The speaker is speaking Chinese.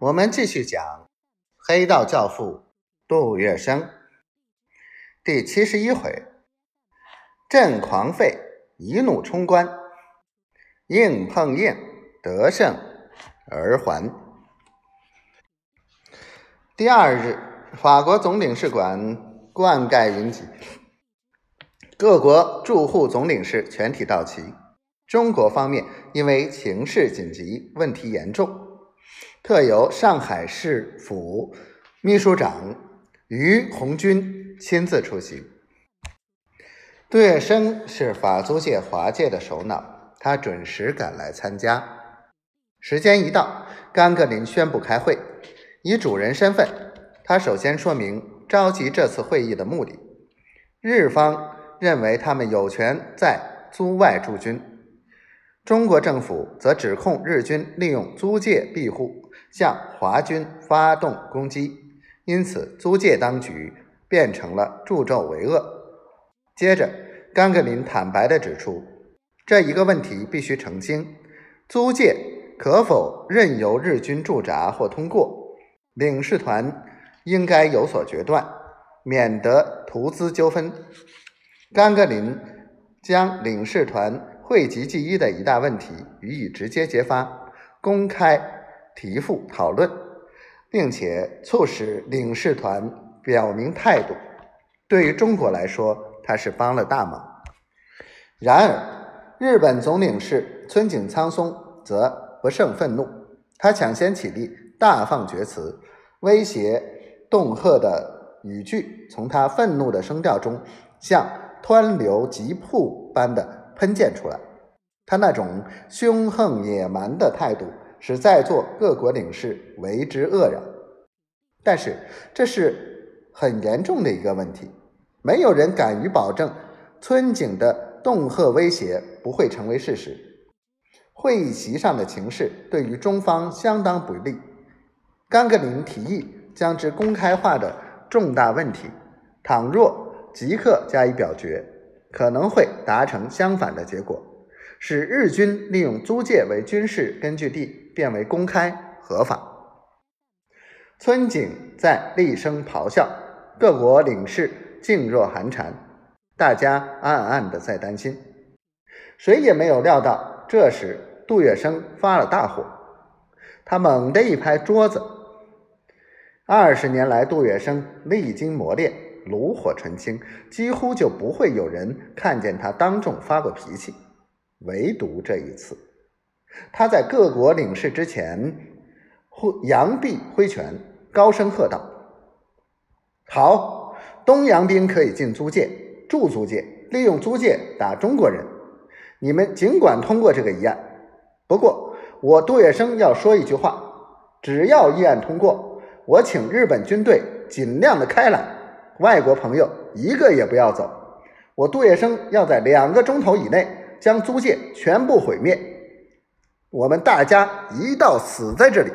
我们继续讲《黑道教父》杜月笙第七十一回：朕狂吠，一怒冲冠，硬碰硬，得胜而还。第二日，法国总领事馆灌溉云集，各国驻沪总领事全体到齐。中国方面因为情势紧急，问题严重。特由上海市府秘书长于红军亲自出席。杜月笙是法租界、华界的首脑，他准时赶来参加。时间一到，甘格林宣布开会。以主人身份，他首先说明召集这次会议的目的。日方认为他们有权在租外驻军，中国政府则指控日军利用租界庇护。向华军发动攻击，因此租界当局变成了助纣为恶。接着，甘格林坦白地指出，这一个问题必须澄清：租界可否任由日军驻扎或通过？领事团应该有所决断，免得图资纠纷。甘格林将领事团讳疾忌医的一大问题予以直接揭发，公开。提复讨论，并且促使领事团表明态度。对于中国来说，他是帮了大忙。然而，日本总领事村井苍松则不胜愤怒，他抢先起立，大放厥词，威胁恫吓的语句从他愤怒的声调中像湍流急瀑般的喷溅出来。他那种凶横野蛮的态度。使在座各国领事为之愕然，但是这是很严重的一个问题，没有人敢于保证村井的恫吓威胁不会成为事实。会议席上的情势对于中方相当不利，甘格林提议将之公开化的重大问题，倘若即刻加以表决，可能会达成相反的结果。使日军利用租界为军事根据地变为公开合法。村井在厉声咆哮，各国领事噤若寒蝉，大家暗暗的在担心。谁也没有料到，这时杜月笙发了大火，他猛地一拍桌子。二十年来，杜月笙历经磨练，炉火纯青，几乎就不会有人看见他当众发过脾气。唯独这一次，他在各国领事之前，挥扬臂挥拳，高声喝道：“好，东洋兵可以进租界、住租界，利用租界打中国人。你们尽管通过这个议案。不过，我杜月笙要说一句话：只要议案通过，我请日本军队尽量的开来，外国朋友一个也不要走。我杜月笙要在两个钟头以内。”将租界全部毁灭，我们大家一道死在这里。